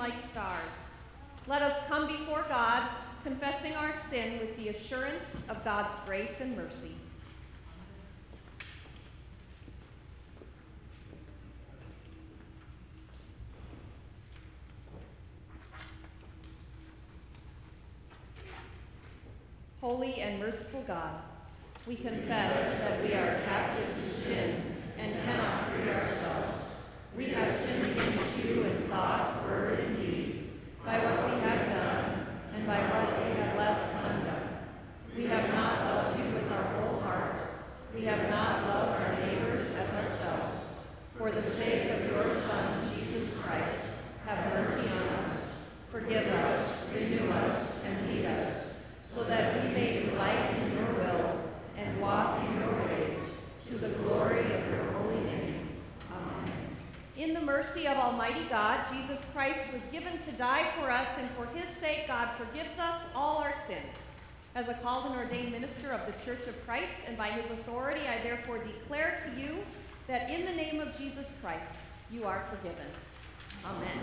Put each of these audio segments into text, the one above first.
like stars. Let us come before God, confessing our sin with the assurance of God's grace and mercy. Holy and merciful God, we confess that we are captive to sin and cannot free ourselves. We have sinned against you in thought, word, and deed, by what we have done and by what we have left undone. We have not loved you with our whole heart. We have not loved our neighbors as ourselves. For the sake of your Son, Jesus Christ, have mercy on us. Forgive us, renew us, and lead us, so that we may delight in your will and walk in your ways, to the glory of your holy name. Amen. In the mercy of Almighty God, Jesus Christ was given to die for us, and for his sake, God forgives us all our sins. As a called and ordained minister of the Church of Christ, and by his authority, I therefore declare to you that in the name of Jesus Christ, you are forgiven. Amen.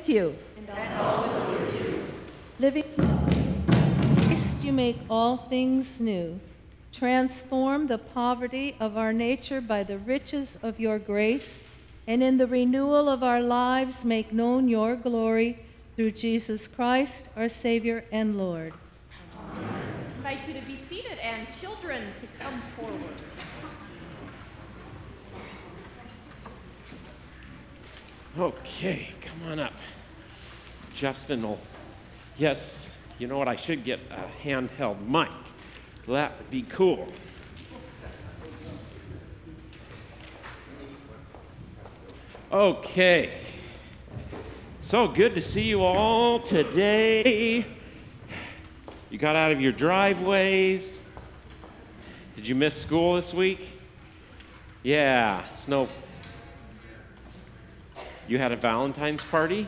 With you. And also with you. Living Christ, you make all things new. Transform the poverty of our nature by the riches of your grace, and in the renewal of our lives make known your glory through Jesus Christ, our Savior and Lord. I invite you to be seated and children to come forward. Okay, come on up. Justin will. Yes, you know what? I should get a handheld mic. That would be cool. Okay. So good to see you all today. You got out of your driveways. Did you miss school this week? Yeah, snow you had a Valentine's party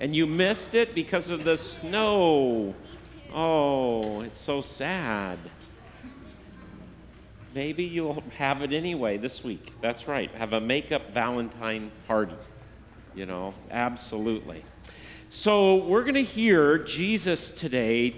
and you missed it because of the snow. Oh, it's so sad. Maybe you'll have it anyway this week. That's right. Have a makeup Valentine party. You know, absolutely. So we're going to hear Jesus today.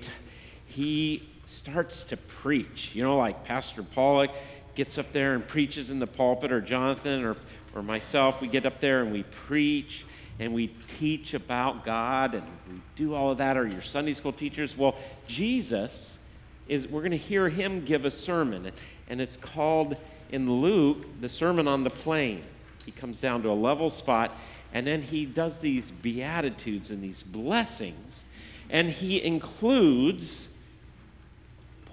He starts to preach. You know, like Pastor Pollock gets up there and preaches in the pulpit, or Jonathan, or or myself, we get up there and we preach and we teach about God and we do all of that, or your Sunday school teachers. Well, Jesus is, we're going to hear him give a sermon, and it's called in Luke, the Sermon on the Plain. He comes down to a level spot, and then he does these beatitudes and these blessings, and he includes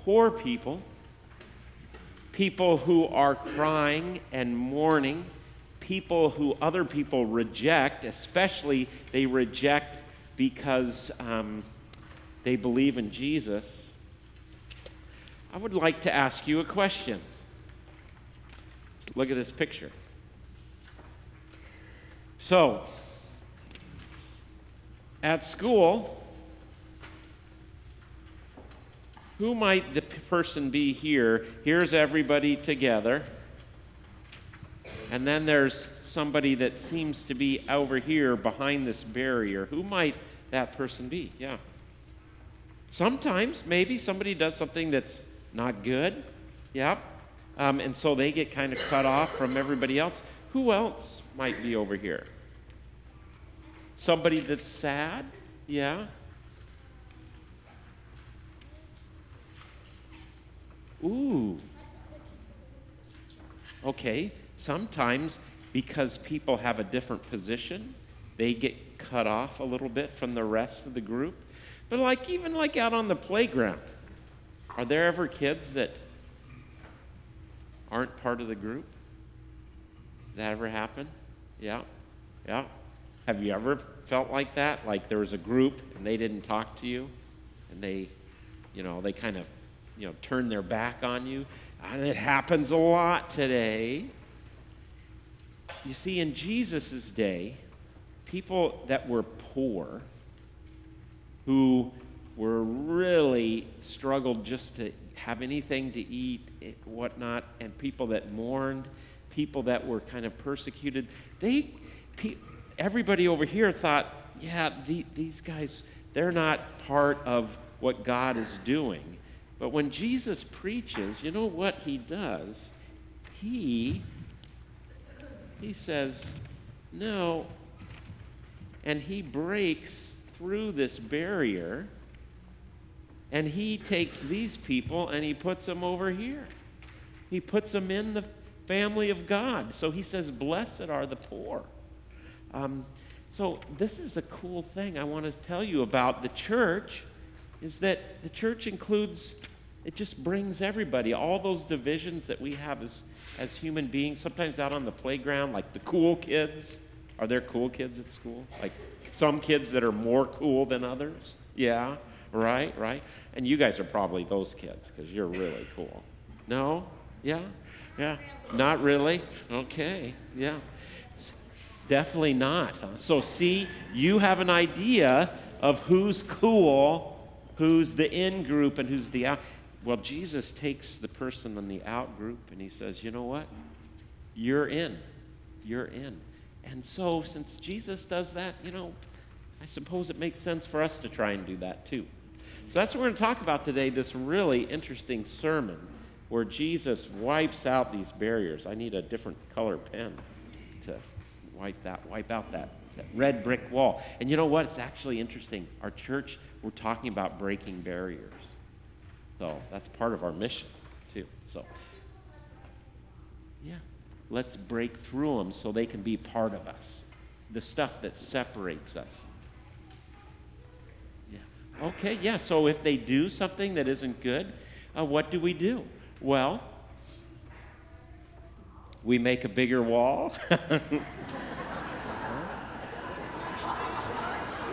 poor people, people who are crying and mourning people who other people reject, especially they reject because um, they believe in Jesus, I would like to ask you a question. Let's look at this picture. So, at school, who might the person be here? Here's everybody together. And then there's somebody that seems to be over here behind this barrier. Who might that person be? Yeah. Sometimes, maybe somebody does something that's not good. Yeah. Um, and so they get kind of cut off from everybody else. Who else might be over here? Somebody that's sad? Yeah. Ooh. Okay. Sometimes, because people have a different position, they get cut off a little bit from the rest of the group. But like even like out on the playground, are there ever kids that aren't part of the group? That ever happen? Yeah. Yeah. Have you ever felt like that? Like there was a group and they didn't talk to you and they, you know, they kind of, you know, turned their back on you? And it happens a lot today. You see, in Jesus' day, people that were poor, who were really struggled just to have anything to eat, eh, whatnot, and people that mourned, people that were kind of persecuted, they, everybody over here thought, yeah, the, these guys, they're not part of what God is doing. But when Jesus preaches, you know what he does? He he says, No. And he breaks through this barrier and he takes these people and he puts them over here. He puts them in the family of God. So he says, Blessed are the poor. Um, so this is a cool thing I want to tell you about the church is that the church includes it just brings everybody all those divisions that we have as as human beings, sometimes out on the playground, like the cool kids. Are there cool kids at school? Like some kids that are more cool than others? Yeah, right, right. And you guys are probably those kids because you're really cool. No? Yeah? Yeah? Not really? Okay, yeah. Definitely not. Huh? So, see, you have an idea of who's cool, who's the in group, and who's the out. Well, Jesus takes the person in the out group and he says, You know what? You're in. You're in. And so, since Jesus does that, you know, I suppose it makes sense for us to try and do that too. So that's what we're going to talk about today this really interesting sermon where Jesus wipes out these barriers. I need a different color pen to wipe that wipe out that, that red brick wall. And you know what? It's actually interesting. Our church, we're talking about breaking barriers. So that's part of our mission too. So yeah, let's break through them so they can be part of us. The stuff that separates us. Yeah. Okay, yeah. So if they do something that isn't good, uh, what do we do? Well, we make a bigger wall,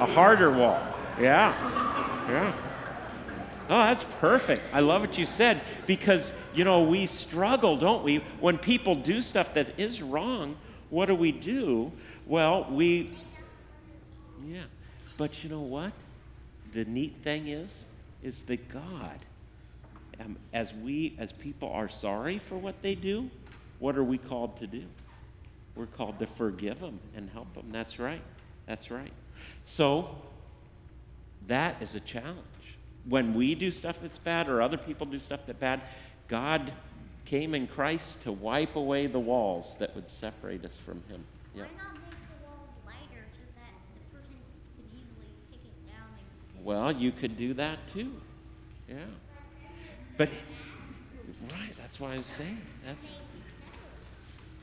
a harder wall. Yeah, yeah. Oh, that's perfect. I love what you said because, you know, we struggle, don't we? When people do stuff that is wrong, what do we do? Well, we, yeah. But you know what? The neat thing is, is that God, um, as we, as people are sorry for what they do, what are we called to do? We're called to forgive them and help them. That's right. That's right. So, that is a challenge. When we do stuff that's bad or other people do stuff that's bad, God came in Christ to wipe away the walls that would separate us from Him. Yeah. Why not make the walls lighter so that the person could easily kick it down and Well, you could do that too. Yeah. But, right, that's why I'm saying. That's,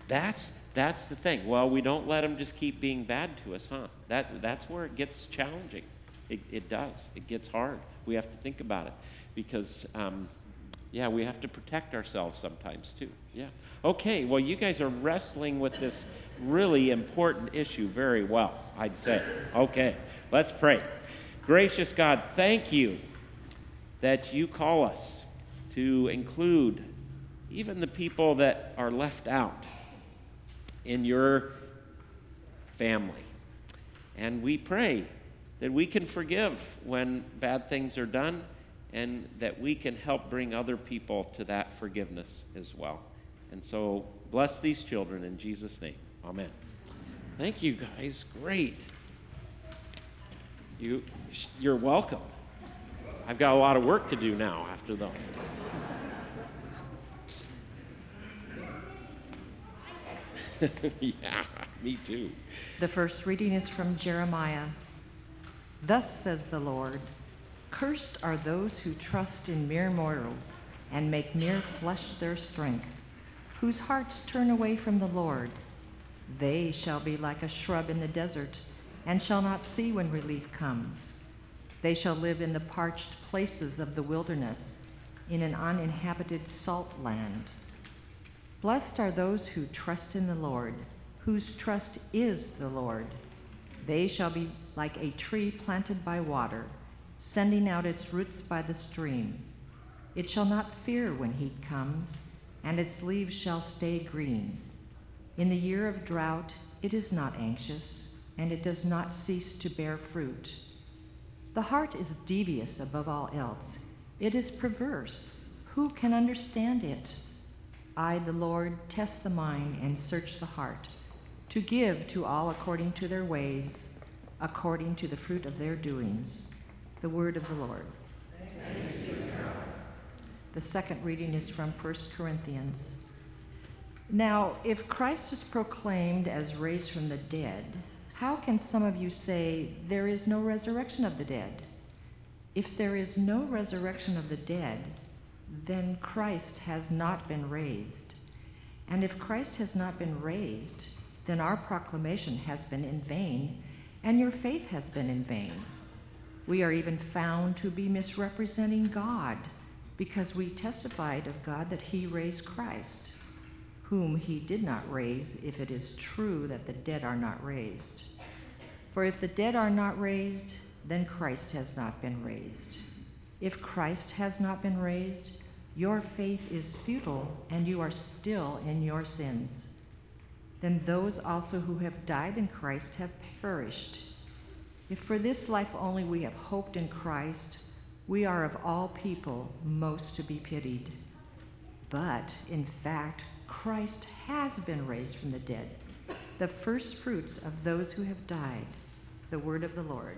that's, that's the thing. Well, we don't let them just keep being bad to us, huh? That, that's where it gets challenging. It, it does. It gets hard. We have to think about it because, um, yeah, we have to protect ourselves sometimes too. Yeah. Okay, well, you guys are wrestling with this really important issue very well, I'd say. Okay, let's pray. Gracious God, thank you that you call us to include even the people that are left out in your family. And we pray that we can forgive when bad things are done and that we can help bring other people to that forgiveness as well. And so bless these children in Jesus' name. Amen. Thank you guys. Great. You, you're welcome. I've got a lot of work to do now after the. yeah, me too. The first reading is from Jeremiah. Thus says the Lord Cursed are those who trust in mere mortals and make mere flesh their strength, whose hearts turn away from the Lord. They shall be like a shrub in the desert and shall not see when relief comes. They shall live in the parched places of the wilderness, in an uninhabited salt land. Blessed are those who trust in the Lord, whose trust is the Lord. They shall be like a tree planted by water, sending out its roots by the stream. It shall not fear when heat comes, and its leaves shall stay green. In the year of drought, it is not anxious, and it does not cease to bear fruit. The heart is devious above all else, it is perverse. Who can understand it? I, the Lord, test the mind and search the heart, to give to all according to their ways, according to the fruit of their doings. The word of the Lord. The second reading is from 1 Corinthians. Now, if Christ is proclaimed as raised from the dead, how can some of you say there is no resurrection of the dead? If there is no resurrection of the dead, then Christ has not been raised. And if Christ has not been raised, then our proclamation has been in vain, and your faith has been in vain. We are even found to be misrepresenting God, because we testified of God that He raised Christ, whom He did not raise, if it is true that the dead are not raised. For if the dead are not raised, then Christ has not been raised. If Christ has not been raised, your faith is futile, and you are still in your sins. Then those also who have died in Christ have perished. If for this life only we have hoped in Christ, we are of all people most to be pitied. But in fact, Christ has been raised from the dead, the first fruits of those who have died. The word of the Lord.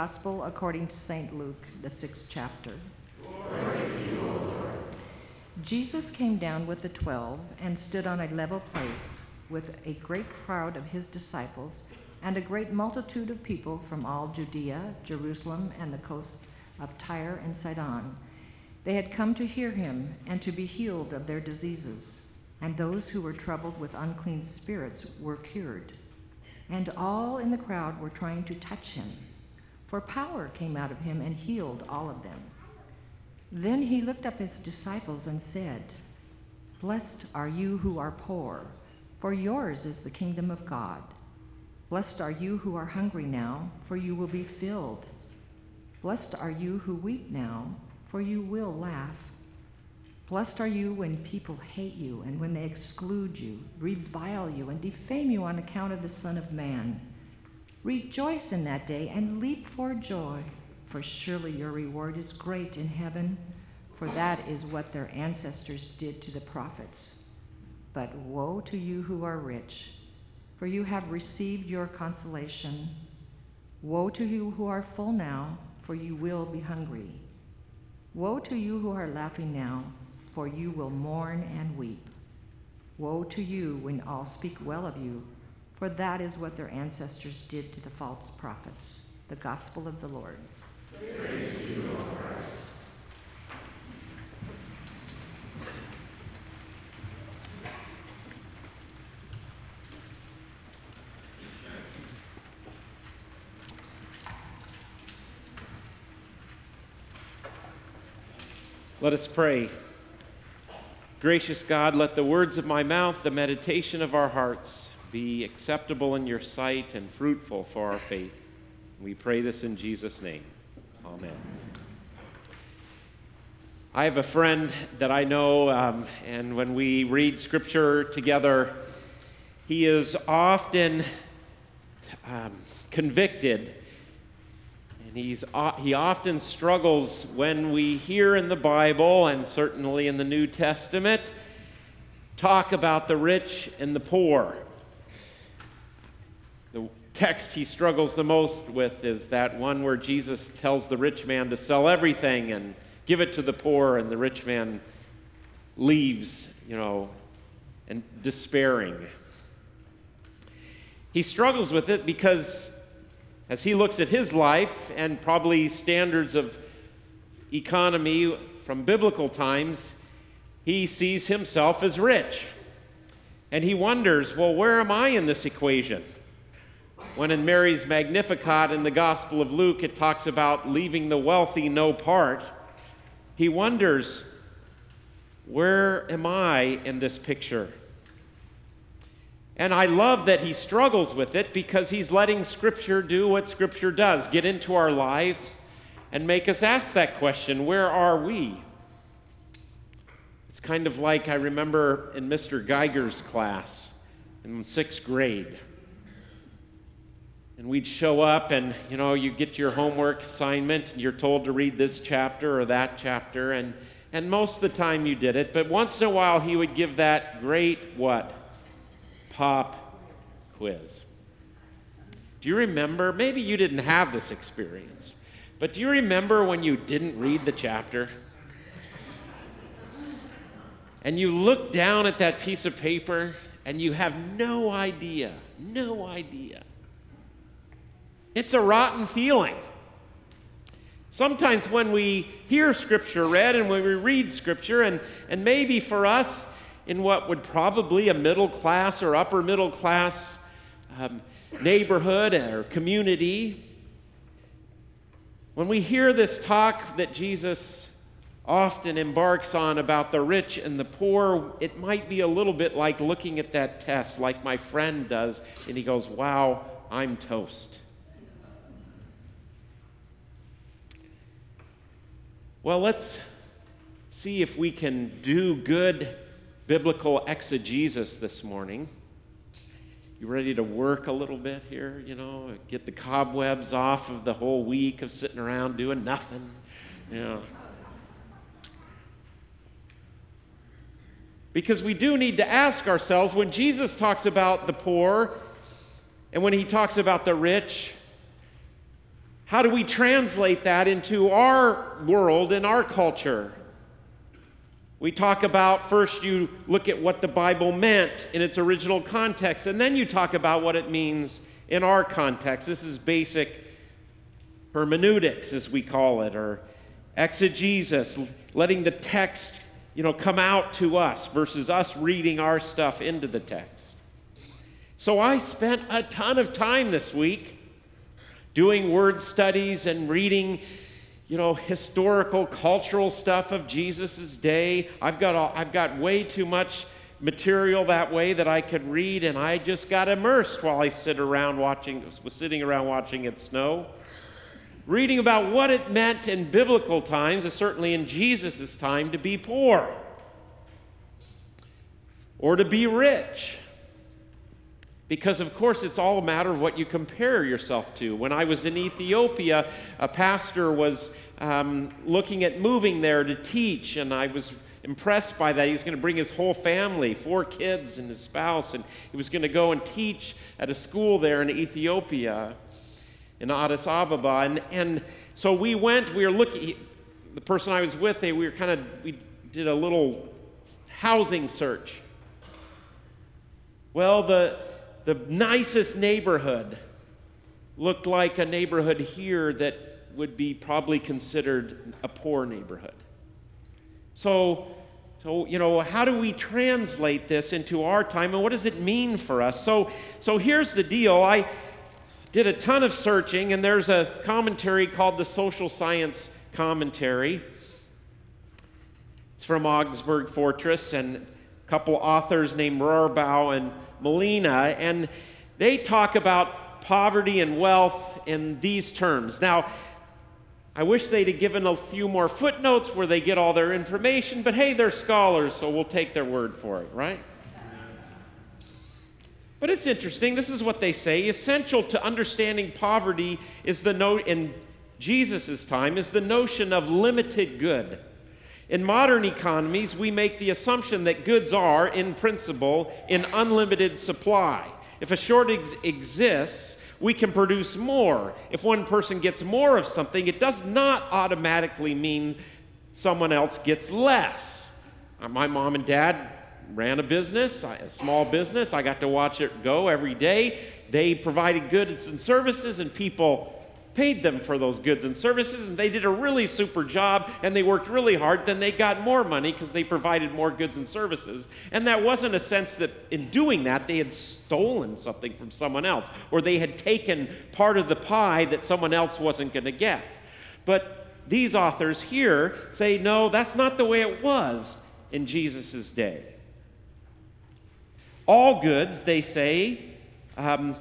Gospel according to St. Luke, the sixth chapter. Jesus came down with the twelve and stood on a level place with a great crowd of his disciples and a great multitude of people from all Judea, Jerusalem, and the coast of Tyre and Sidon. They had come to hear him and to be healed of their diseases. And those who were troubled with unclean spirits were cured. And all in the crowd were trying to touch him, for power came out of him and healed all of them. Then he looked up his disciples and said, Blessed are you who are poor, for yours is the kingdom of God. Blessed are you who are hungry now, for you will be filled. Blessed are you who weep now, for you will laugh. Blessed are you when people hate you and when they exclude you, revile you, and defame you on account of the Son of Man. Rejoice in that day and leap for joy, for surely your reward is great in heaven, for that is what their ancestors did to the prophets. But woe to you who are rich, for you have received your consolation. Woe to you who are full now, for you will be hungry. Woe to you who are laughing now, for you will mourn and weep. Woe to you when all speak well of you, for that is what their ancestors did to the false prophets. The Gospel of the Lord. You, Lord Let us pray. Gracious God, let the words of my mouth, the meditation of our hearts, be acceptable in your sight and fruitful for our faith. We pray this in Jesus' name. Amen. I have a friend that I know, um, and when we read scripture together, he is often um, convicted and he's, he often struggles when we hear in the Bible, and certainly in the New Testament, talk about the rich and the poor. Text he struggles the most with is that one where Jesus tells the rich man to sell everything and give it to the poor, and the rich man leaves, you know, and despairing. He struggles with it because as he looks at his life and probably standards of economy from biblical times, he sees himself as rich. And he wonders, well, where am I in this equation? When in Mary's Magnificat in the Gospel of Luke, it talks about leaving the wealthy no part, he wonders, where am I in this picture? And I love that he struggles with it because he's letting Scripture do what Scripture does get into our lives and make us ask that question where are we? It's kind of like I remember in Mr. Geiger's class in sixth grade. And we'd show up, and you know, you get your homework assignment, and you're told to read this chapter or that chapter, and, and most of the time you did it, but once in a while he would give that great what? pop quiz. Do you remember? Maybe you didn't have this experience, but do you remember when you didn't read the chapter? And you look down at that piece of paper and you have no idea, no idea. It's a rotten feeling. Sometimes when we hear Scripture read and when we read Scripture, and, and maybe for us, in what would probably a middle class or upper middle class um, neighborhood or community. When we hear this talk that Jesus often embarks on about the rich and the poor, it might be a little bit like looking at that test, like my friend does, and he goes, Wow, I'm toast. Well, let's see if we can do good biblical exegesis this morning. You ready to work a little bit here? You know, get the cobwebs off of the whole week of sitting around doing nothing. You know. Because we do need to ask ourselves when Jesus talks about the poor and when he talks about the rich, how do we translate that into our world and our culture? We talk about first, you look at what the Bible meant in its original context, and then you talk about what it means in our context. This is basic hermeneutics, as we call it, or exegesis, letting the text you know, come out to us versus us reading our stuff into the text. So I spent a ton of time this week doing word studies and reading you know, historical, cultural stuff of Jesus' day. I've got, all, I've got way too much material that way that I could read, and I just got immersed while I sit around watching, was sitting around watching it snow. Reading about what it meant in biblical times, and certainly in Jesus' time, to be poor or to be rich. Because, of course, it's all a matter of what you compare yourself to. When I was in Ethiopia, a pastor was um, looking at moving there to teach, and I was impressed by that. He's going to bring his whole family, four kids and his spouse, and he was going to go and teach at a school there in Ethiopia, in Addis Ababa. And, and so we went, we were looking, the person I was with, we were kind of, we did a little housing search. Well, the the nicest neighborhood looked like a neighborhood here that would be probably considered a poor neighborhood. So, so you know, how do we translate this into our time and what does it mean for us? So, so here's the deal. I did a ton of searching and there's a commentary called the Social Science Commentary. It's from Augsburg Fortress and a couple authors named Rohrbaugh and Malina, and they talk about poverty and wealth in these terms. Now, I wish they'd have given a few more footnotes where they get all their information, but hey, they're scholars, so we'll take their word for it, right? But it's interesting. This is what they say. Essential to understanding poverty is the note in Jesus' time is the notion of limited good. In modern economies, we make the assumption that goods are, in principle, in unlimited supply. If a shortage exists, we can produce more. If one person gets more of something, it does not automatically mean someone else gets less. Uh, My mom and dad ran a business, a small business. I got to watch it go every day. They provided goods and services, and people paid them for those goods and services, and they did a really super job, and they worked really hard. Then they got more money because they provided more goods and services. And that wasn't a sense that in doing that, they had stolen something from someone else, or they had taken part of the pie that someone else wasn't going to get. But these authors here say, no, that's not the way it was in Jesus' day. All goods, they say, um,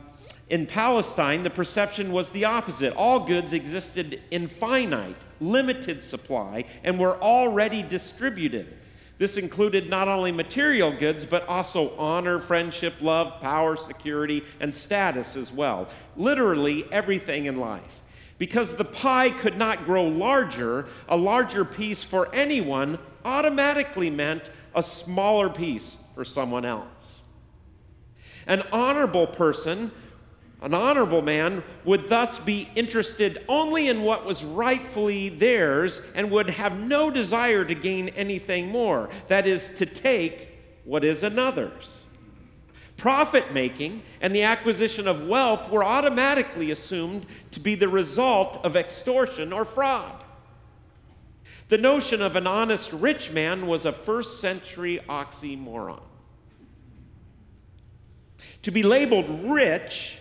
in Palestine, the perception was the opposite. All goods existed in finite, limited supply and were already distributed. This included not only material goods, but also honor, friendship, love, power, security, and status as well. Literally everything in life. Because the pie could not grow larger, a larger piece for anyone automatically meant a smaller piece for someone else. An honorable person, an honorable man, would thus be interested only in what was rightfully theirs and would have no desire to gain anything more. That is, to take what is another's. Profit making and the acquisition of wealth were automatically assumed to be the result of extortion or fraud. The notion of an honest rich man was a first century oxymoron. To be labeled rich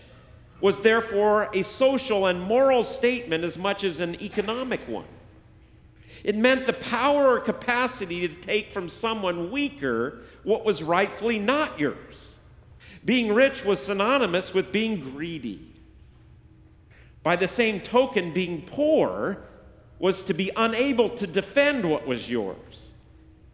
was therefore a social and moral statement as much as an economic one. It meant the power or capacity to take from someone weaker what was rightfully not yours. Being rich was synonymous with being greedy. By the same token, being poor was to be unable to defend what was yours.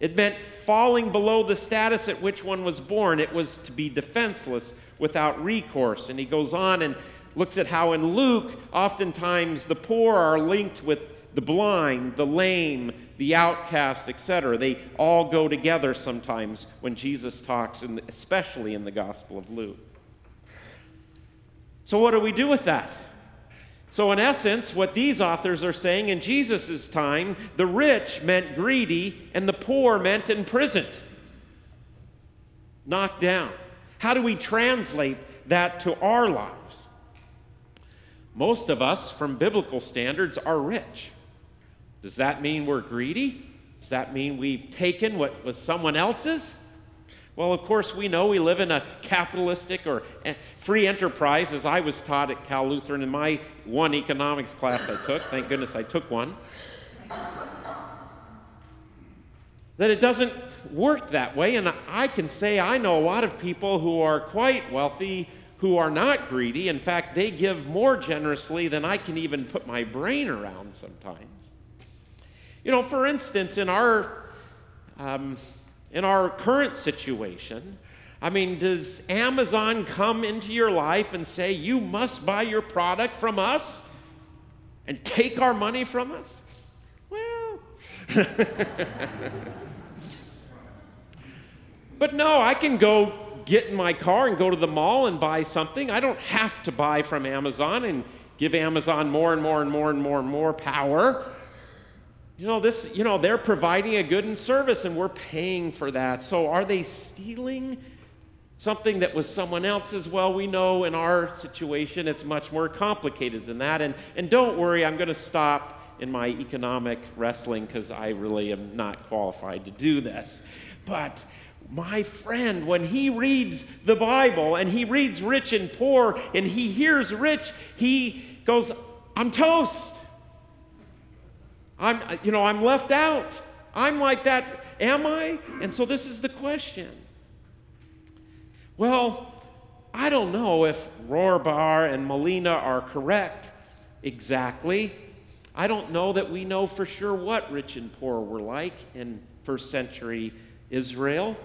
It meant falling below the status at which one was born. It was to be defenseless without recourse. And he goes on and looks at how in Luke, oftentimes the poor are linked with the blind, the lame, the outcast, etc. They all go together sometimes when Jesus talks, in especially in the Gospel of Luke. So, what do we do with that? So, in essence, what these authors are saying in Jesus' time, the rich meant greedy and the poor meant imprisoned, knocked down. How do we translate that to our lives? Most of us, from biblical standards, are rich. Does that mean we're greedy? Does that mean we've taken what was someone else's? Well, of course, we know we live in a capitalistic or eh, free enterprise, as I was taught at Cal Lutheran in my one economics class I took. Thank goodness I took one. That it doesn't work that way. And I can say I know a lot of people who are quite wealthy who are not greedy. In fact, they give more generously than I can even put my brain around sometimes. You know, for instance, in our um, in our current situation, I mean, does Amazon come into your life and say, you must buy your product from us and take our money from us? Well, but no, I can go get in my car and go to the mall and buy something. I don't have to buy from Amazon and give Amazon more and more and more and more and more power. You know, this, you know, they're providing a good and service and we're paying for that. So are they stealing something that was someone else's? Well, we know in our situation it's much more complicated than that. And, and don't worry, I'm going to stop in my economic wrestling because I really am not qualified to do this. But my friend, when he reads the Bible and he reads rich and poor and he hears rich, he goes, I'm toast. I'm, you know, I'm left out. I'm like that. Am I? And so this is the question. Well, I don't know if Rohrbaugh and Malina are correct exactly. I don't know that we know for sure what rich and poor were like in first century Israel.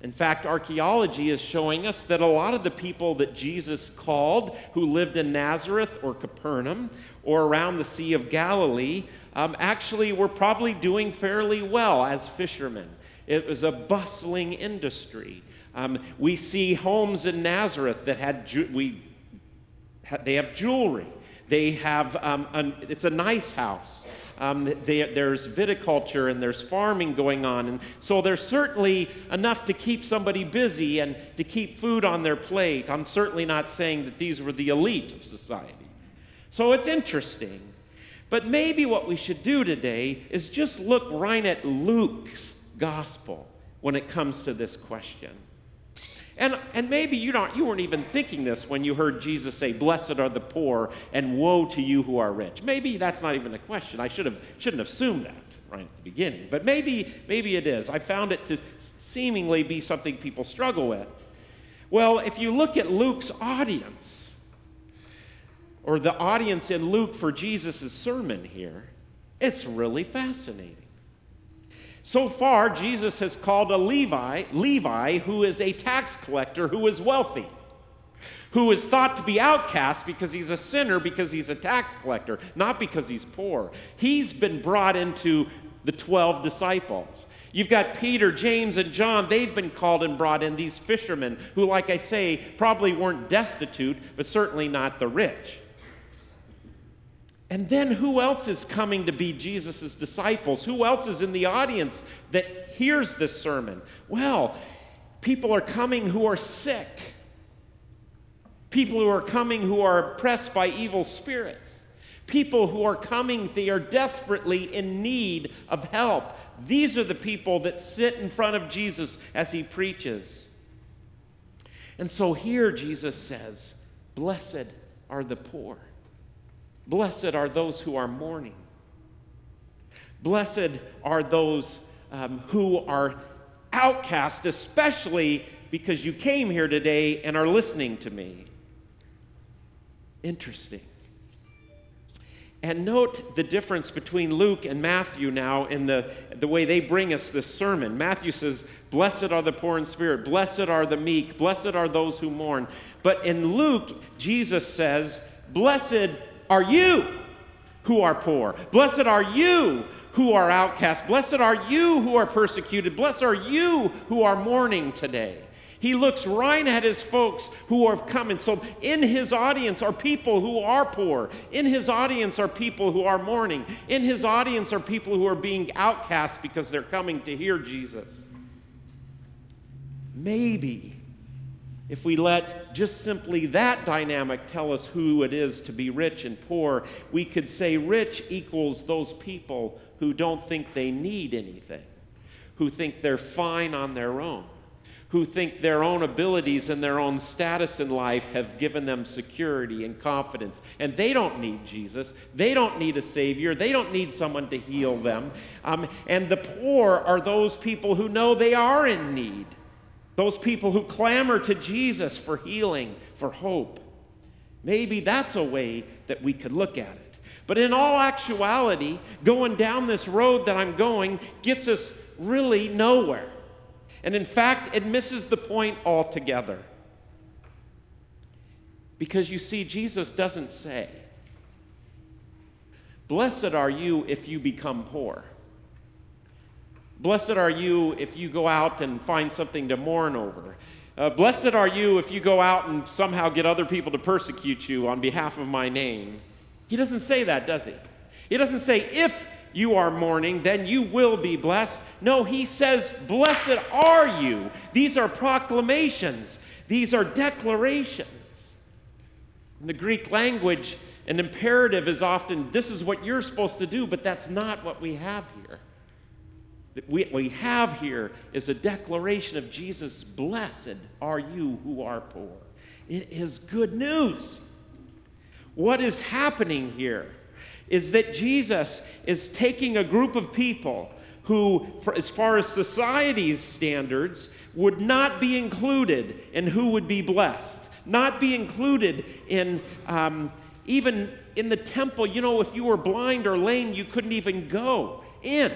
In fact, archaeology is showing us that a lot of the people that Jesus called who lived in Nazareth or Capernaum or around the Sea of Galilee um, actually were probably doing fairly well as fishermen. It was a bustling industry. Um, we see homes in Nazareth that had, ju- we, they have jewelry. They have, um, an, it's a nice house. Um, they, there's viticulture and there's farming going on. And so there's certainly enough to keep somebody busy and to keep food on their plate. I'm certainly not saying that these were the elite of society. So it's interesting. But maybe what we should do today is just look right at Luke's gospel when it comes to this question. And, and maybe you, don't, you weren't even thinking this when you heard Jesus say, Blessed are the poor, and woe to you who are rich. Maybe that's not even a question. I should have, shouldn't have assumed that right at the beginning. But maybe, maybe it is. I found it to seemingly be something people struggle with. Well, if you look at Luke's audience, or the audience in Luke for Jesus' sermon here, it's really fascinating. So far, Jesus has called a Levi, Levi, who is a tax collector who is wealthy, who is thought to be outcast because he's a sinner, because he's a tax collector, not because he's poor. He's been brought into the 12 disciples. You've got Peter, James, and John. They've been called and brought in, these fishermen who, like I say, probably weren't destitute, but certainly not the rich. And then who else is coming to be Jesus' disciples? Who else is in the audience that hears this sermon? Well, people are coming who are sick, people who are coming who are oppressed by evil spirits, people who are coming, they are desperately in need of help. These are the people that sit in front of Jesus as he preaches. And so here Jesus says, Blessed are the poor. Blessed are those who are mourning. Blessed are those um, who are outcast, especially because you came here today and are listening to me. Interesting. And note the difference between Luke and Matthew now in the, the way they bring us this sermon. Matthew says, Blessed are the poor in spirit, blessed are the meek, blessed are those who mourn. But in Luke, Jesus says, Blessed are you who are poor. Blessed are you who are outcast. Blessed are you who are persecuted. Blessed are you who are mourning today. He looks right at his folks who have come. And so, in his audience are people who are poor. In his audience are people who are mourning. In his audience are people who are being outcast because they're coming to hear Jesus. Maybe if we let just simply that dynamic tell us who it is to be rich and poor, we could say rich equals those people who don't think they need anything, who think they're fine on their own, who think their own abilities and their own status in life have given them security and confidence. And they don't need Jesus. They don't need a Savior. They don't need someone to heal them. Um, and the poor are those people who know they are in need those people who clamor to Jesus for healing, for hope. Maybe that's a way that we could look at it. But in all actuality, going down this road that I'm going gets us really nowhere. And in fact, it misses the point altogether. Because you see, Jesus doesn't say, Blessed are you if you become poor. Blessed are you if you go out and find something to mourn over. Uh, blessed are you if you go out and somehow get other people to persecute you on behalf of my name. He doesn't say that, does he? He doesn't say, if you are mourning, then you will be blessed. No, he says, Blessed are you. These are proclamations, these are declarations. In the Greek language, an imperative is often, This is what you're supposed to do, but that's not what we have here we, we have here is a declaration of Jesus Blessed are you who are poor. It is good news. What is happening here is that Jesus is taking a group of people who, for, as far as society's standards, would not be included in who would be blessed, not be included in um, even in the temple. You know, if you were blind or lame, you couldn't even go in.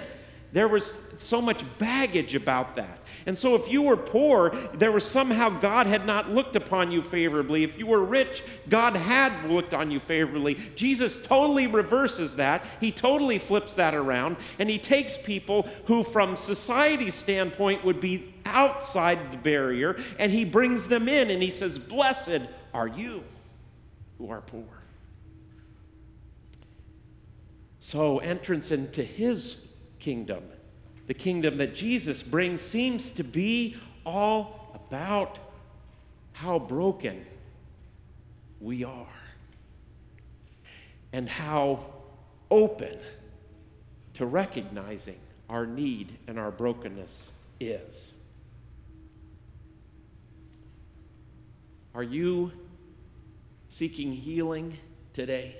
There was so much baggage about that. And so, if you were poor, there was somehow God had not looked upon you favorably. If you were rich, God had looked on you favorably. Jesus totally reverses that. He totally flips that around. And he takes people who, from society's standpoint, would be outside the barrier, and he brings them in and he says, Blessed are you who are poor. So, entrance into his kingdom the kingdom that Jesus brings seems to be all about how broken we are and how open to recognizing our need and our brokenness is. Are you seeking healing today?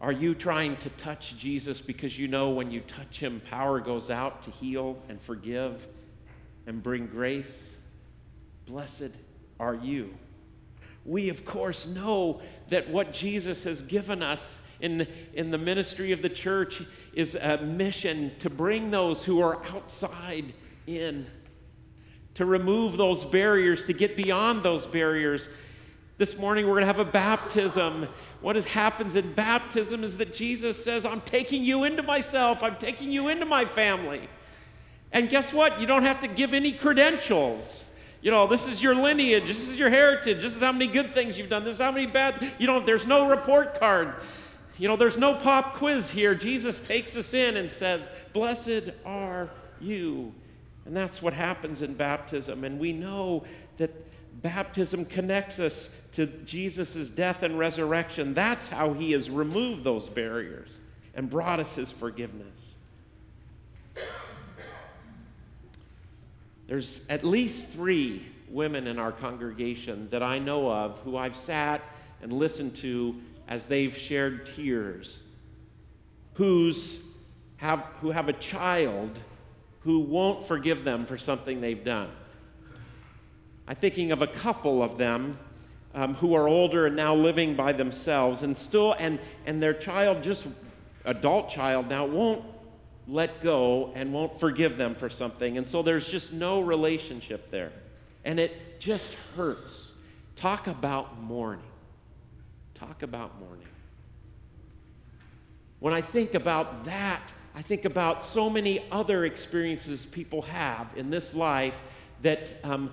Are you trying to touch Jesus because you know when you touch him, power goes out to heal and forgive and bring grace? Blessed are you. We, of course, know that what Jesus has given us in, in the ministry of the church is a mission to bring those who are outside in, to remove those barriers, to get beyond those barriers. This morning, we're going to have a baptism what is, happens in baptism is that Jesus says, I'm taking you into myself, I'm taking you into my family. And guess what? You don't have to give any credentials. You know, this is your lineage, this is your heritage, this is how many good things you've done, this is how many bad, you know, there's no report card. You know, there's no pop quiz here. Jesus takes us in and says, Blessed are you. And that's what happens in baptism. And we know that baptism connects us to Jesus' death and resurrection. That's how he has removed those barriers and brought us his forgiveness. There's at least three women in our congregation that I know of who I've sat and listened to as they've shared tears, who's have, who have a child who won't forgive them for something they've done. I'm thinking of a couple of them um, who are older and now living by themselves and still and and their child just adult child now won't let go and won't forgive them for something. And so there's just no relationship there. And it just hurts. Talk about mourning. Talk about mourning. When i think about that i think about so many other experiences people have in this life that um,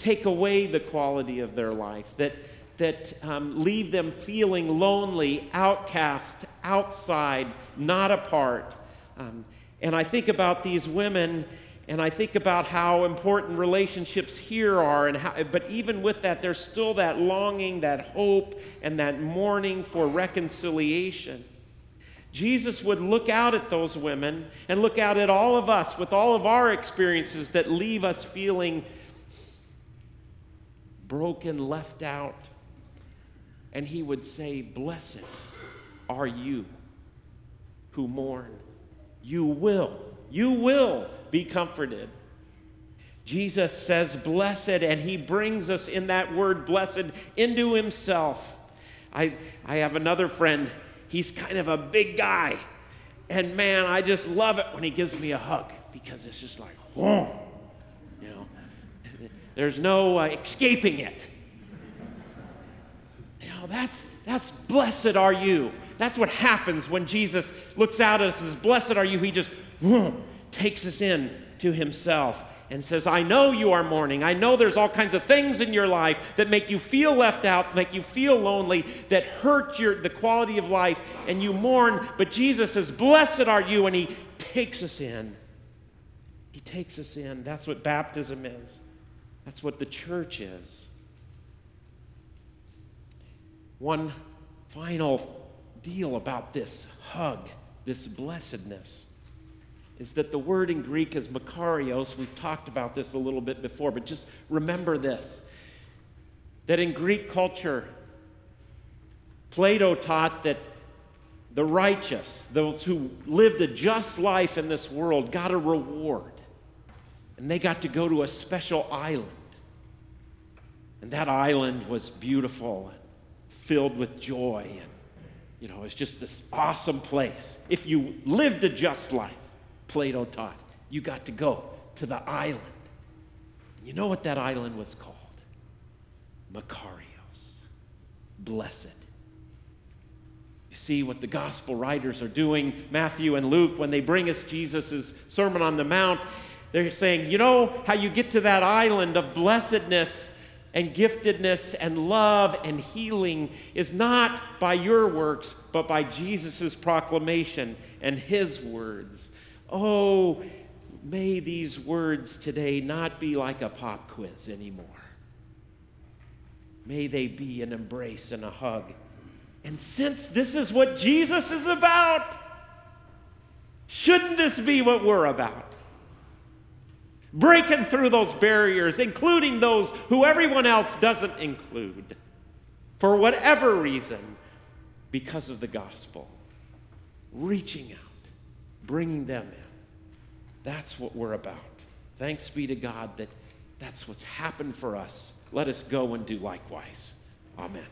take away the quality of their life, that, that um, leave them feeling lonely, outcast, outside, not a part. Um, and I think about these women and I think about how important relationships here are, and how, but even with that, there's still that longing, that hope, and that mourning for reconciliation. Jesus would look out at those women and look out at all of us with all of our experiences that leave us feeling broken, left out. And he would say, Blessed are you who mourn. You will, you will be comforted. Jesus says, Blessed, and he brings us in that word, blessed, into himself. I, I have another friend, he's kind of a big guy. And man, I just love it when he gives me a hug because it's just like, whoa. There's no uh, escaping it. Now, that's, that's blessed are you. That's what happens when Jesus looks out at us and says, Blessed are you. He just whoom, takes us in to himself and says, I know you are mourning. I know there's all kinds of things in your life that make you feel left out, make you feel lonely, that hurt your, the quality of life, and you mourn. But Jesus says, Blessed are you. And he takes us in. He takes us in. That's what baptism is. That's what the church is. One final deal about this hug, this blessedness, is that the word in Greek is makarios. We've talked about this a little bit before, but just remember this that in Greek culture, Plato taught that the righteous, those who lived a just life in this world, got a reward. And they got to go to a special island. And that island was beautiful and filled with joy. And, you know, it's just this awesome place. If you lived a just life, Plato taught, you got to go to the island. And you know what that island was called? Makarios. Blessed. You see what the gospel writers are doing, Matthew and Luke, when they bring us Jesus' Sermon on the Mount, they're saying, you know how you get to that island of blessedness and giftedness and love and healing is not by your works, but by Jesus' proclamation and his words. Oh, may these words today not be like a pop quiz anymore. May they be an embrace and a hug. And since this is what Jesus is about, shouldn't this be what we're about? Breaking through those barriers, including those who everyone else doesn't include, for whatever reason, because of the gospel. Reaching out, bringing them in. That's what we're about. Thanks be to God that that's what's happened for us. Let us go and do likewise. Amen.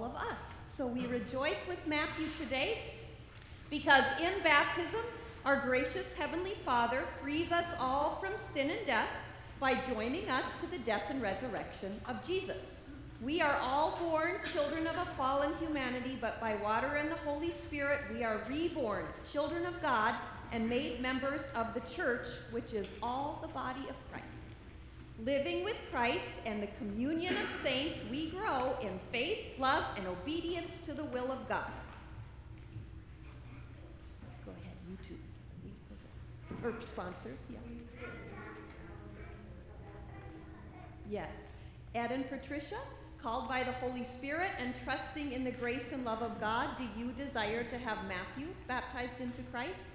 All of us. So we rejoice with Matthew today because in baptism, our gracious Heavenly Father frees us all from sin and death by joining us to the death and resurrection of Jesus. We are all born children of a fallen humanity, but by water and the Holy Spirit, we are reborn children of God and made members of the church, which is all the body of Christ. Living with Christ and the communion of saints, we grow in faith, love, and obedience to the will of God. Go ahead, YouTube. Or sponsors, yeah. Yes. Ed and Patricia, called by the Holy Spirit and trusting in the grace and love of God, do you desire to have Matthew baptized into Christ?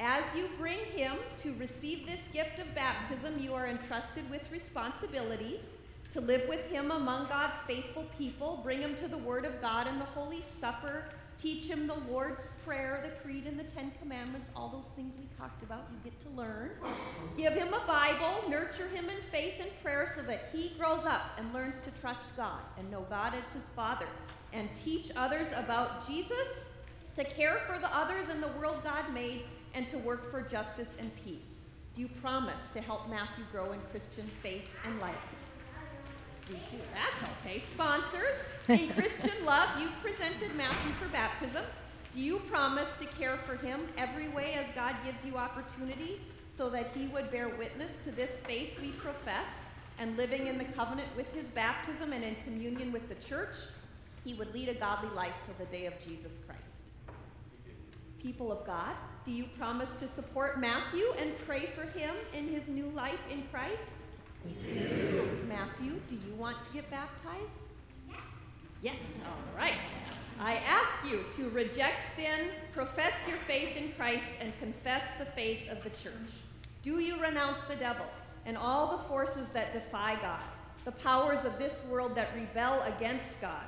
As you bring him to receive this gift of baptism, you are entrusted with responsibilities to live with him among God's faithful people, bring him to the Word of God and the Holy Supper, teach him the Lord's Prayer, the Creed, and the Ten Commandments, all those things we talked about, you get to learn. Give him a Bible, nurture him in faith and prayer so that he grows up and learns to trust God and know God as his Father, and teach others about Jesus, to care for the others in the world God made, and to work for justice and peace. Do you promise to help Matthew grow in Christian faith and life? We do. That's okay. Sponsors, in Christian love, you've presented Matthew for baptism. Do you promise to care for him every way as God gives you opportunity so that he would bear witness to this faith we profess and living in the covenant with his baptism and in communion with the church, he would lead a godly life till the day of Jesus Christ? People of God, do you promise to support Matthew and pray for him in his new life in Christ? Matthew, do you want to get baptized? Yes, all right. I ask you to reject sin, profess your faith in Christ, and confess the faith of the church. Do you renounce the devil and all the forces that defy God, the powers of this world that rebel against God,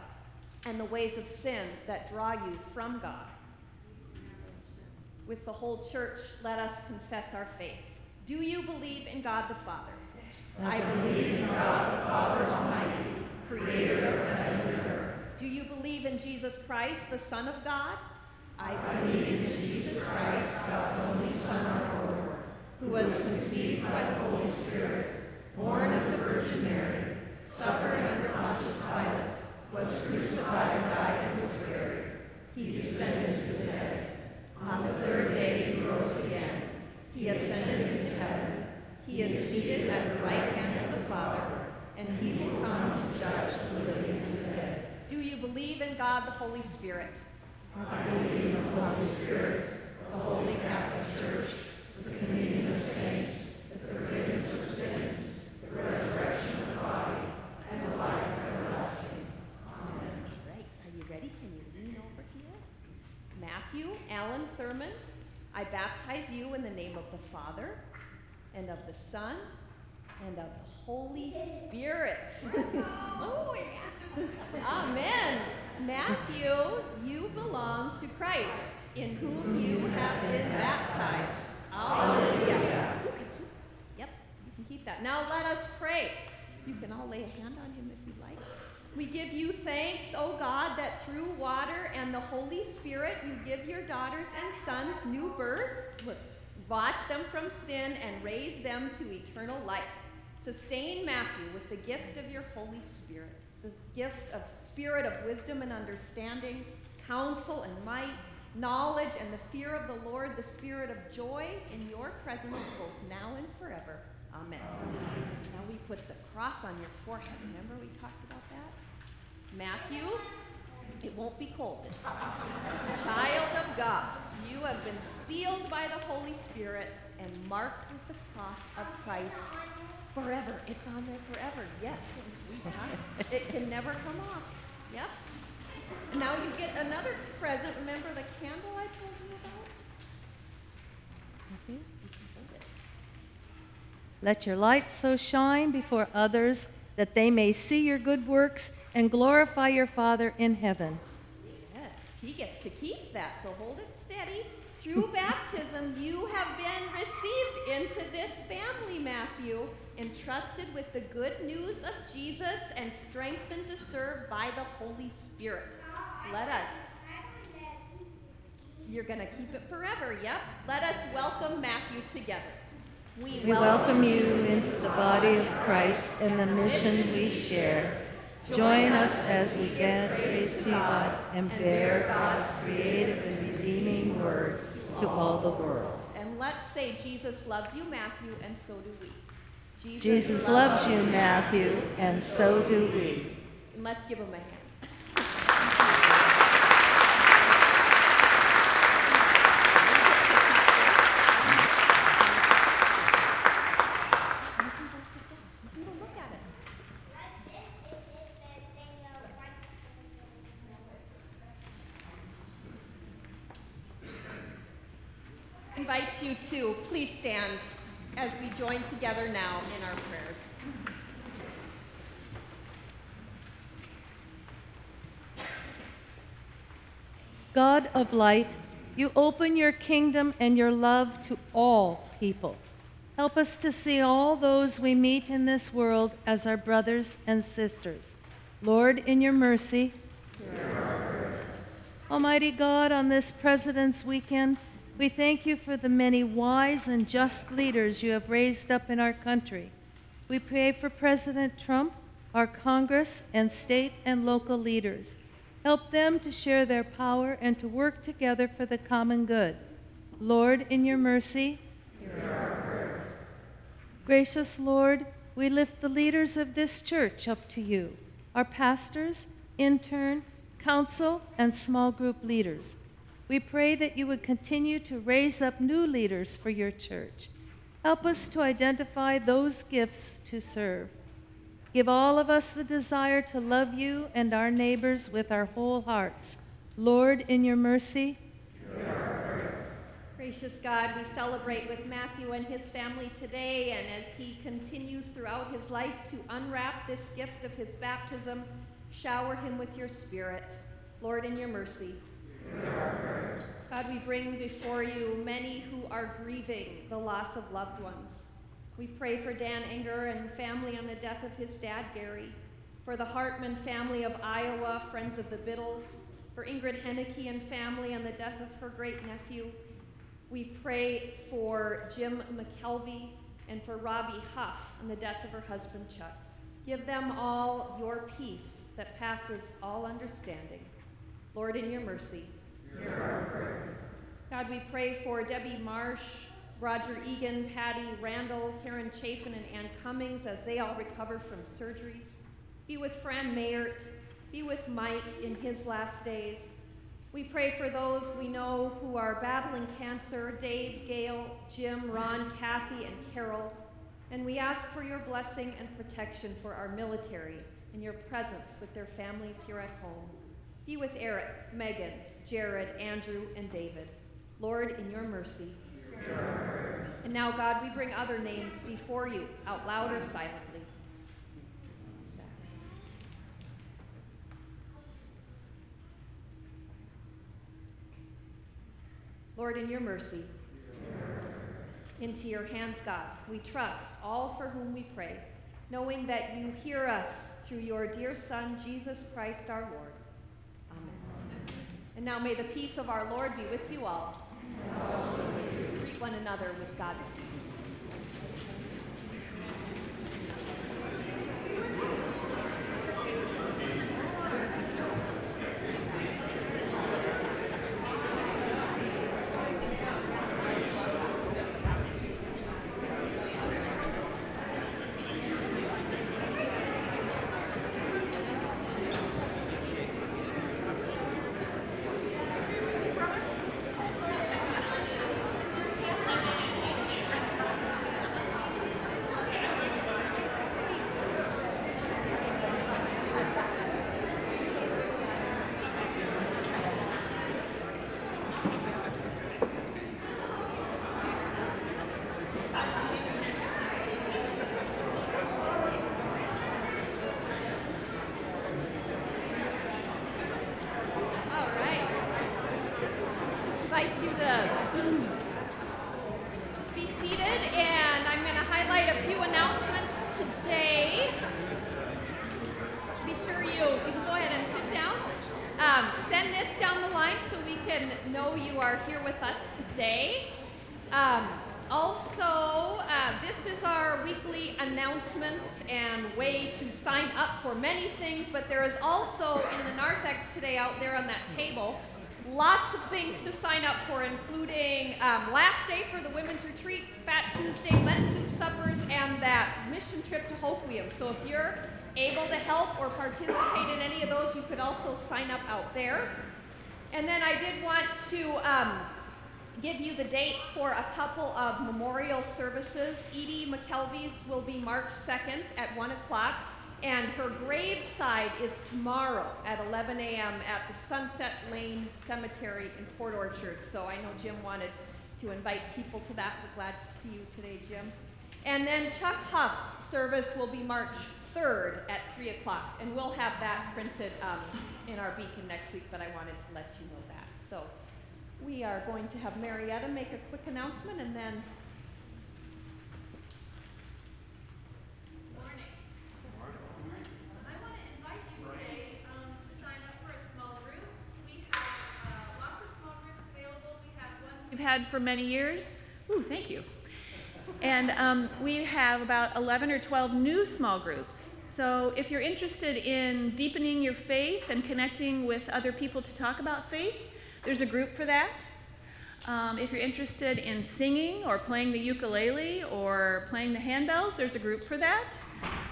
and the ways of sin that draw you from God? With the whole church, let us confess our faith. Do you believe in God the Father? I believe in God the Father Almighty, creator of heaven and earth. Do you believe in Jesus Christ, the Son of God? I believe in Jesus Christ, God's only Son, our Lord, who was conceived by the Holy Spirit, born of the Virgin Mary, suffered under Pontius Pilate, was crucified and died and was buried. He descended to the dead. On the third day he rose again. He ascended into heaven. He is seated at the right hand of the Father, and he will come to judge the living and the dead. Do you believe in God the Holy Spirit? I believe in the Holy Spirit, the Holy Catholic Church, the communion of saints, the forgiveness of sins, the resurrection of the body, and the life everlasting. Amen. Right. Are you ready? Can you lean over here? Allen Thurman, I baptize you in the name of the Father, and of the Son, and of the Holy Spirit. oh, yeah. Amen. Matthew, you belong to Christ, in whom you have been baptized. Hallelujah. Yep, you can keep that. Now let us pray. You can all lay a hand on him if you'd like. We give you thanks, O God, that through water and the Holy Spirit you give your daughters and sons new birth wash them from sin, and raise them to eternal life. Sustain Matthew with the gift of your Holy Spirit, the gift of spirit of wisdom and understanding, counsel and might, knowledge and the fear of the Lord, the spirit of joy in your presence both now and forever. Amen. Amen. Now we put the cross on your forehead. Remember we talked about that? Matthew, it won't be cold. Child of God, you have been sealed by the Holy Spirit and marked with the cross of Christ forever. It's on there forever. Yes. it can never come off. Yep. And now you get another present. Remember the candle I told you about? Let your light so shine before others that they may see your good works and glorify your Father in heaven. Yes, he gets to keep that, so hold it steady. Through baptism, you have been received into this family, Matthew, entrusted with the good news of Jesus and strengthened to serve by the Holy Spirit. Let us. You're going to keep it forever, yep. Let us welcome Matthew together. We welcome you into the body of Christ and the mission we share. Join us as we give praise to God and bear God's creative and redeeming word to all the world. And let's say Jesus loves you, Matthew, and so do we. Jesus loves you, Matthew, and so do we. And let's give him a hand. You can go sit down. You can go look at it. invite you to please stand as we join together now in our prayers. God of light, you open your kingdom and your love to all people. Help us to see all those we meet in this world as our brothers and sisters. Lord, in your mercy, Almighty God, on this President's weekend, we thank you for the many wise and just leaders you have raised up in our country. We pray for President Trump, our Congress, and state and local leaders. Help them to share their power and to work together for the common good. Lord, in your mercy, Gracious Lord, we lift the leaders of this church up to you, our pastors, intern, council, and small group leaders. We pray that you would continue to raise up new leaders for your church. Help us to identify those gifts to serve. Give all of us the desire to love you and our neighbors with our whole hearts. Lord, in your mercy, Gracious God, we celebrate with Matthew and his family today, and as he continues throughout his life to unwrap this gift of his baptism, shower him with your spirit. Lord, in your mercy. God, we bring before you many who are grieving the loss of loved ones. We pray for Dan Enger and family on the death of his dad, Gary, for the Hartman family of Iowa, friends of the Biddles, for Ingrid Henneke and family on the death of her great nephew. We pray for Jim McKelvey and for Robbie Huff on the death of her husband, Chuck. Give them all your peace that passes all understanding. Lord, in your mercy. God, we pray for Debbie Marsh, Roger Egan, Patty Randall, Karen Chafin, and Ann Cummings as they all recover from surgeries. Be with Fran Mayert. Be with Mike in his last days. We pray for those we know who are battling cancer Dave, Gail, Jim, Ron, Kathy, and Carol. And we ask for your blessing and protection for our military and your presence with their families here at home. Be with Eric, Megan, Jared, Andrew, and David. Lord, in your mercy. And now, God, we bring other names before you, out loud or silently. Lord, in your mercy. Into your hands, God, we trust all for whom we pray, knowing that you hear us through your dear Son, Jesus Christ our Lord. And now may the peace of our Lord be with you all. Greet one another with God's peace. Trip to Hoquiam. So if you're able to help or participate in any of those, you could also sign up out there. And then I did want to um, give you the dates for a couple of memorial services. Edie McKelvey's will be March 2nd at 1 o'clock, and her graveside is tomorrow at 11 a.m. at the Sunset Lake Cemetery in Port Orchard. So I know Jim wanted to invite people to that. We're glad to see you today, Jim. And then Chuck Huff's service will be March 3rd at 3 o'clock, and we'll have that printed um, in our beacon next week, but I wanted to let you know that. So we are going to have Marietta make a quick announcement, and then Morning. I want to invite you today to sign up for a small group. We have lots of small groups available. We have one we've had for many years. Ooh, thank you. And um, we have about 11 or 12 new small groups. So if you're interested in deepening your faith and connecting with other people to talk about faith, there's a group for that. Um, if you're interested in singing or playing the ukulele or playing the handbells, there's a group for that.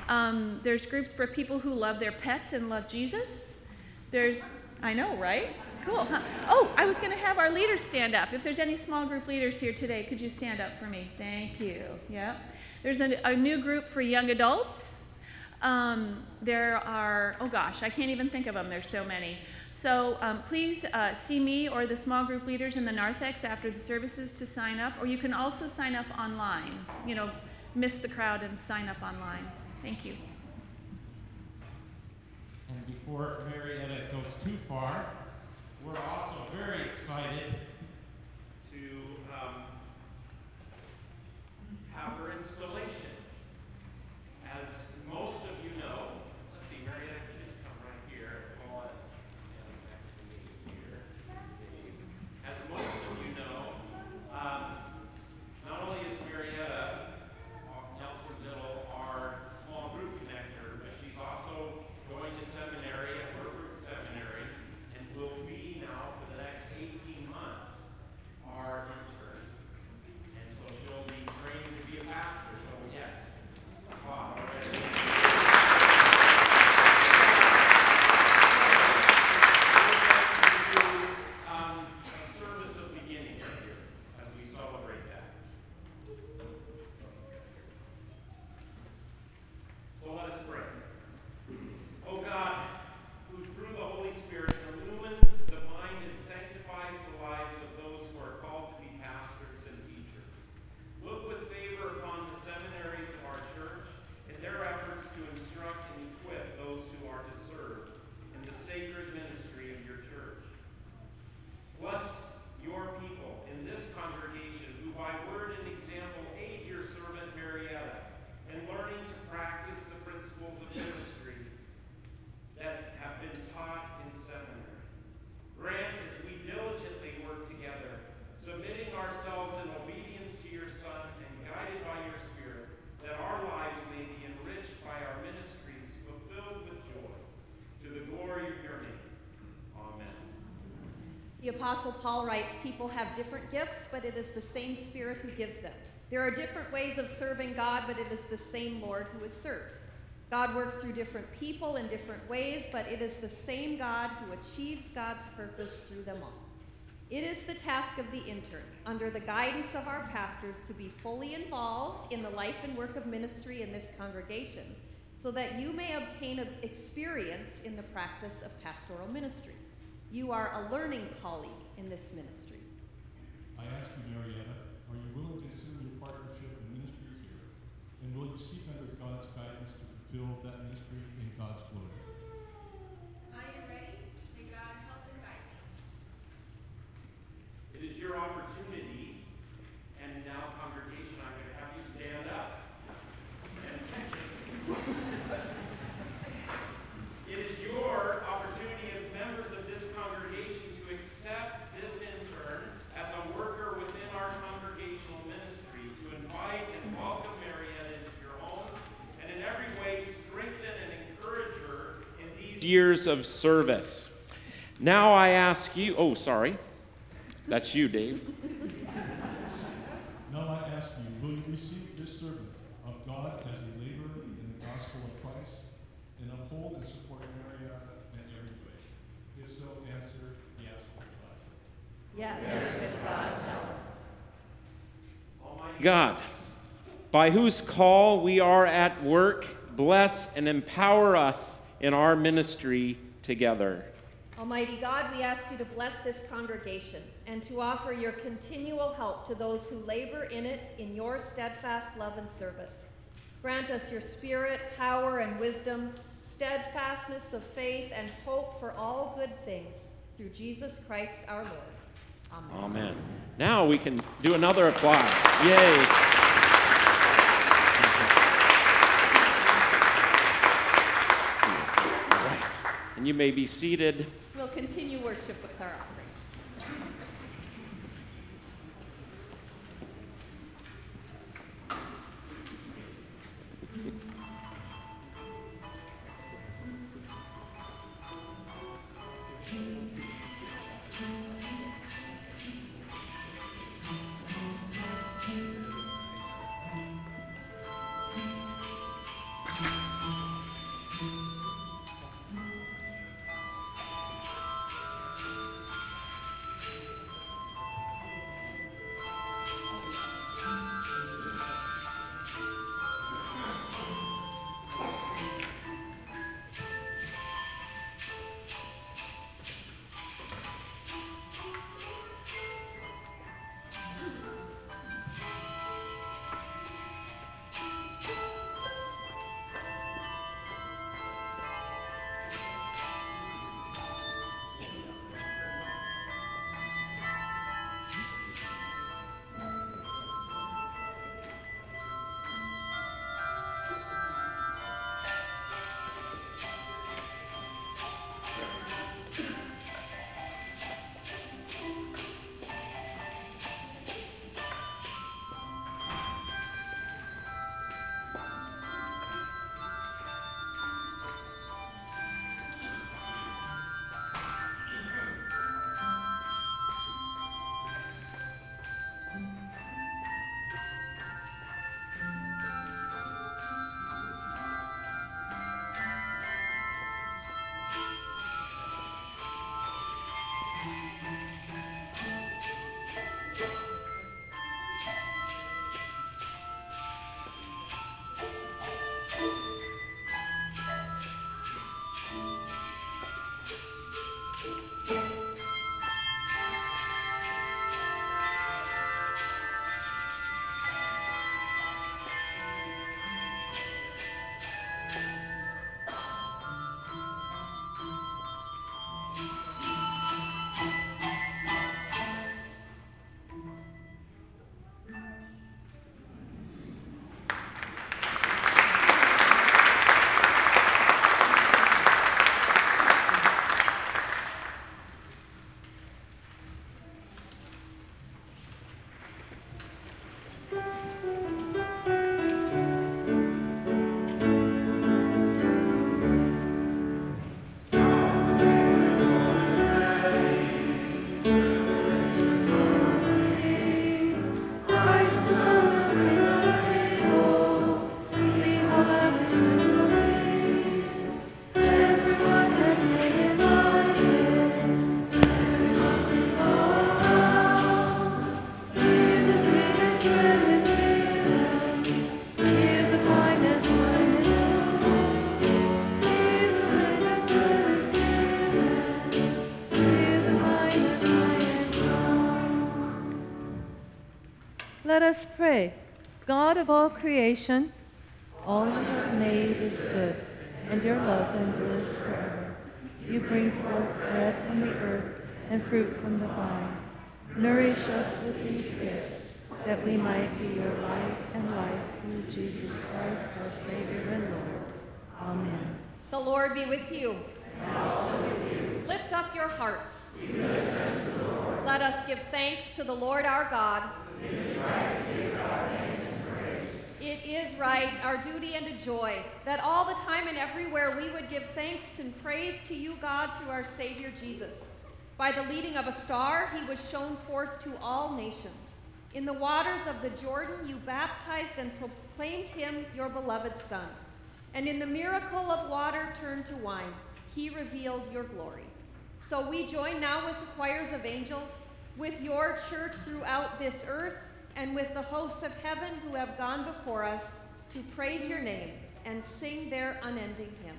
Um, there's groups for people who love their pets and love Jesus. There's, I know, right? Cool. Huh? Oh, I was going to have our leaders stand up. If there's any small group leaders here today, could you stand up for me? Thank you. Yep. There's a, a new group for young adults. Um, there are, oh gosh, I can't even think of them. There's so many. So um, please uh, see me or the small group leaders in the narthex after the services to sign up, or you can also sign up online. You know, miss the crowd and sign up online. Thank you. And before Marietta goes too far, we're also very excited to um, have her installation. As most of you know, let's see, Marietta, can you just come right here? Hold on. And next to me here. Dave. As most of you know, um, not only is Marietta uh, Nelson Little our small group connector, but she's also going to seminary at Herbert Seminary and will be now for the next 18 months our intern. And so she'll be trained to be a pastor. So yes, wow, already. Um, a service of beginning here as we celebrate that. So let us pray. O God, who through the Holy Spirit illumines the mind and sanctifies the lives of those who are called to be pastors and teachers, look with favor upon the seminaries of our church in their efforts to instruct and equip those who are to serve in the sacred ministry of your church. Bless your people in this congregation who by word and example aid your servant Marietta in learning to practice the principles of ministry that have been taught in seminary. Grant as we diligently work together, submitting ourselves in obedience to your Son and guided by your Spirit, that our lives may be enriched by our ministries, fulfilled with joy, to the glory of your name. Amen. The Apostle Paul writes, People have different gifts, but it is the same Spirit who gives them. There are different ways of serving God, but it is the same Lord who is served. God works through different people in different ways, but it is the same God who achieves God's purpose through them all. It is the task of the intern, under the guidance of our pastors, to be fully involved in the life and work of ministry in this congregation, so that you may obtain experience in the practice of pastoral ministry. You are a learning colleague in this ministry. I ask you, Marietta, are you willing to assume your partnership in ministry here? And will you seek under God's guidance to fulfill that ministry in God's glory? I am ready. May God help and guide me. It is your opportunity, and now, congregation, I'm going to have you stand up. And It is your opportunity as members of this congregation to years of service. Now I ask you, oh, sorry. That's you, Dave. Now I ask you, will you receive this servant of God as a laborer in the gospel of Christ and uphold and support Marietta in every way? If so, answer yes with God's help. Yes, with God's help. God, by whose call we are at work, bless and empower us in our ministry together. Almighty God, we ask you to bless this congregation and to offer your continual help to those who labor in it in your steadfast love and service. Grant us your spirit, power, and wisdom, steadfastness of faith, and hope for all good things through Jesus Christ our Lord. Amen. Amen. Now we can do another applause. Yay. All right. And you may be seated. We'll continue worship with our of all creation, all you have made is good, and your love endures forever. You bring forth bread from the earth and fruit from the vine. Nourish us with these gifts, that we might be your light and life through Jesus Christ, our Savior and Lord. Amen. The Lord be with you. With you. Lift up your hearts. Let us give thanks to the Lord our God. It is is right, our duty and a joy, that all the time and everywhere we would give thanks and praise to you, God, through our Savior Jesus. By the leading of a star, he was shown forth to all nations. In the waters of the Jordan, you baptized and proclaimed him your beloved Son. And in the miracle of water turned to wine, he revealed your glory. So we join now with the choirs of angels, with your church throughout this earth, and with the hosts of heaven who have gone before us to praise your name and sing their unending hymn.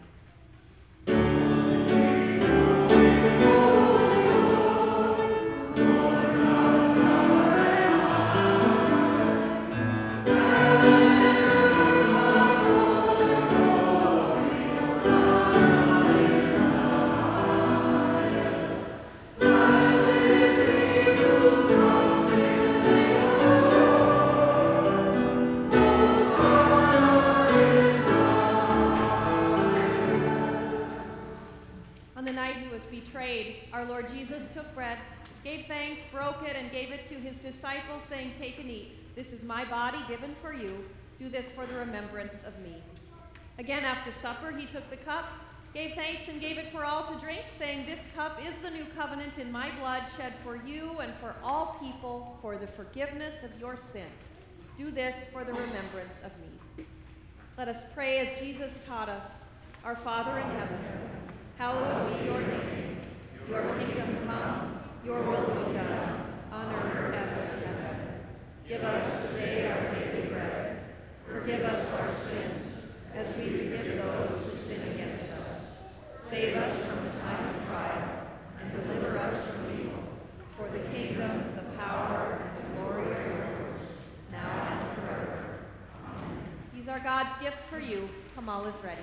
Our Lord Jesus took bread, gave thanks, broke it, and gave it to his disciples, saying, Take and eat. This is my body given for you. Do this for the remembrance of me. Again, after supper, he took the cup, gave thanks, and gave it for all to drink, saying, This cup is the new covenant in my blood, shed for you and for all people for the forgiveness of your sin. Do this for the remembrance of me. Let us pray as Jesus taught us Our Father in heaven, hallowed be your name. Your kingdom come, your will be done, on earth as it is in heaven. Give us today our daily bread. Forgive us our sins, as we forgive those who sin against us. Save us from the time of trial, and deliver us from evil. For the kingdom, the power, and the glory are yours, now and forever. Amen. These are God's gifts for you. All is ready.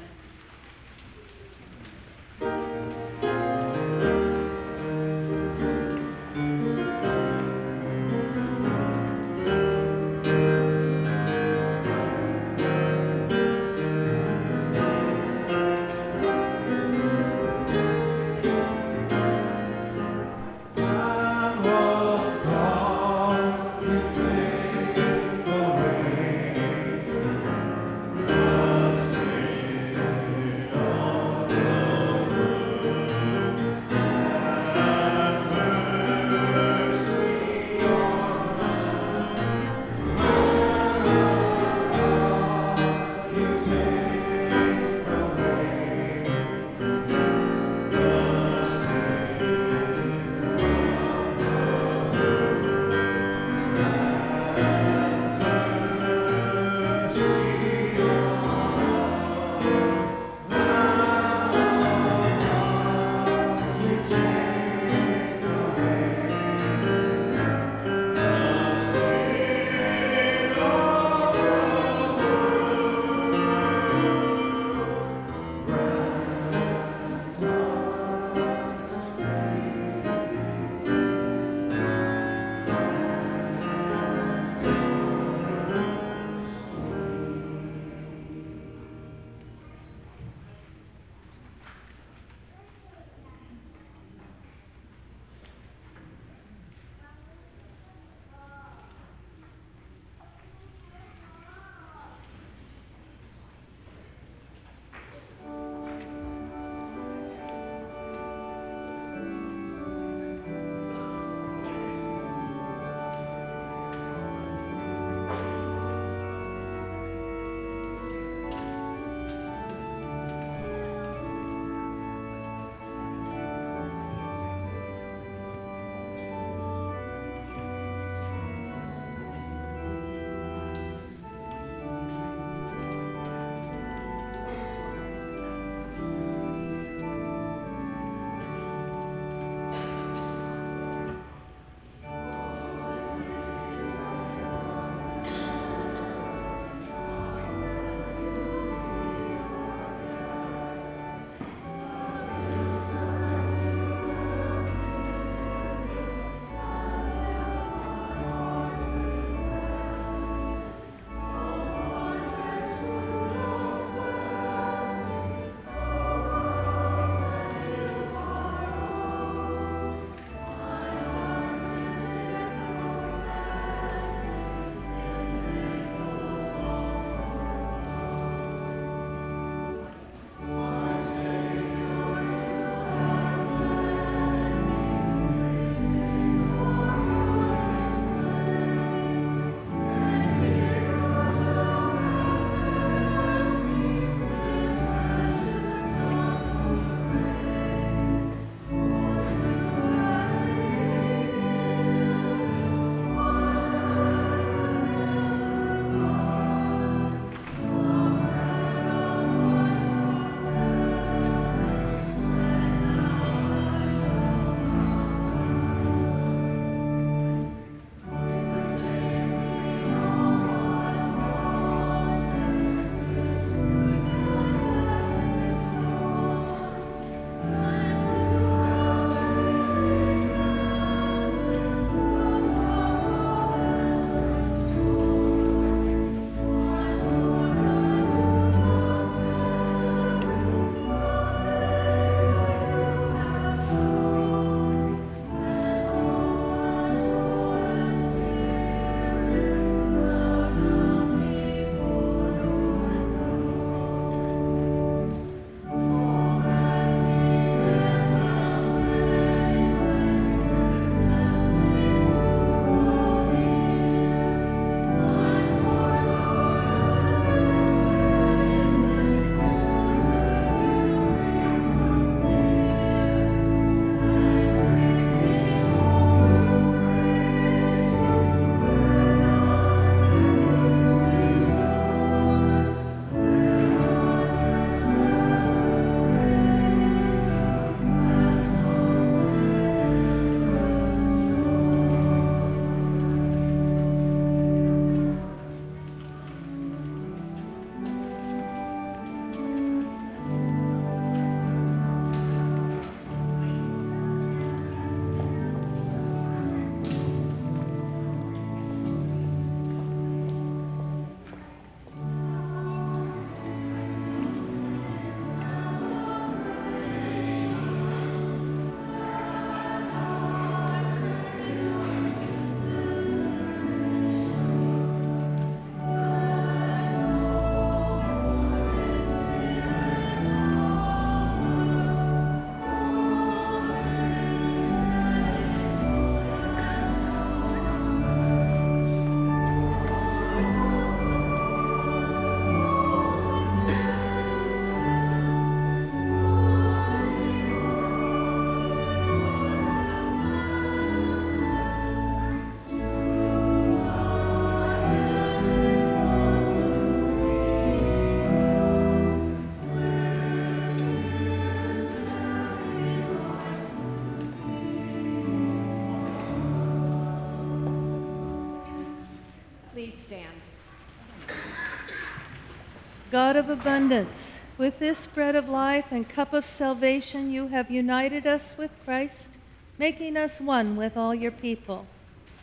Of abundance, with this bread of life and cup of salvation, you have united us with Christ, making us one with all your people.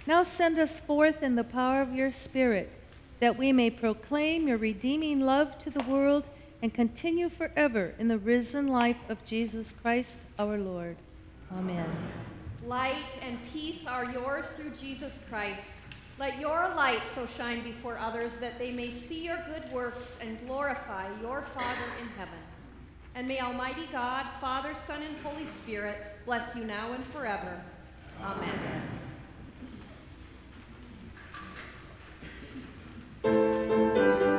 Now send us forth in the power of your Spirit, that we may proclaim your redeeming love to the world and continue forever in the risen life of Jesus Christ our Lord. Amen. Light and peace are yours through Jesus Christ. Let your light so shine before others that they may see your good works and glorify your Father in heaven. And may Almighty God, Father, Son, and Holy Spirit bless you now and forever. Amen. Sing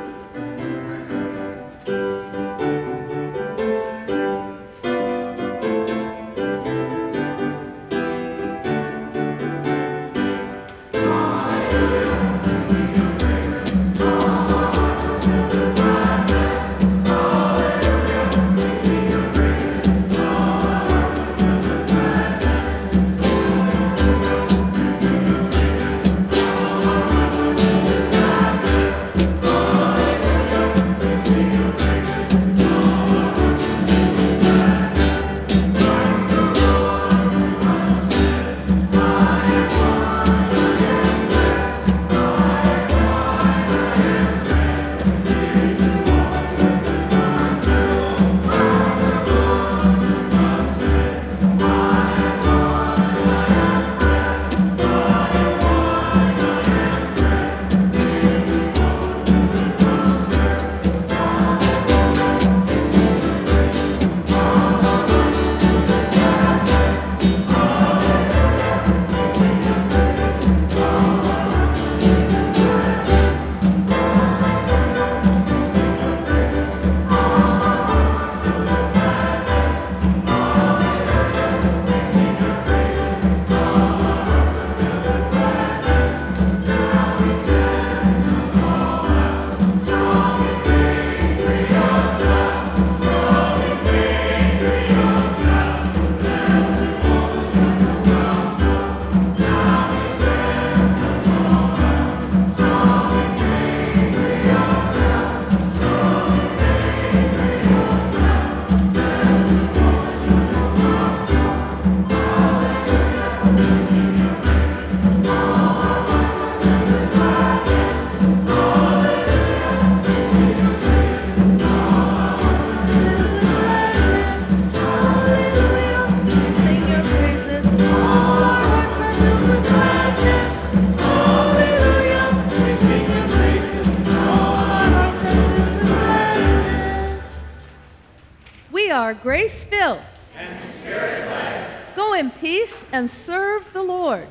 are grace filled and spirit led. Go in peace and serve the Lord.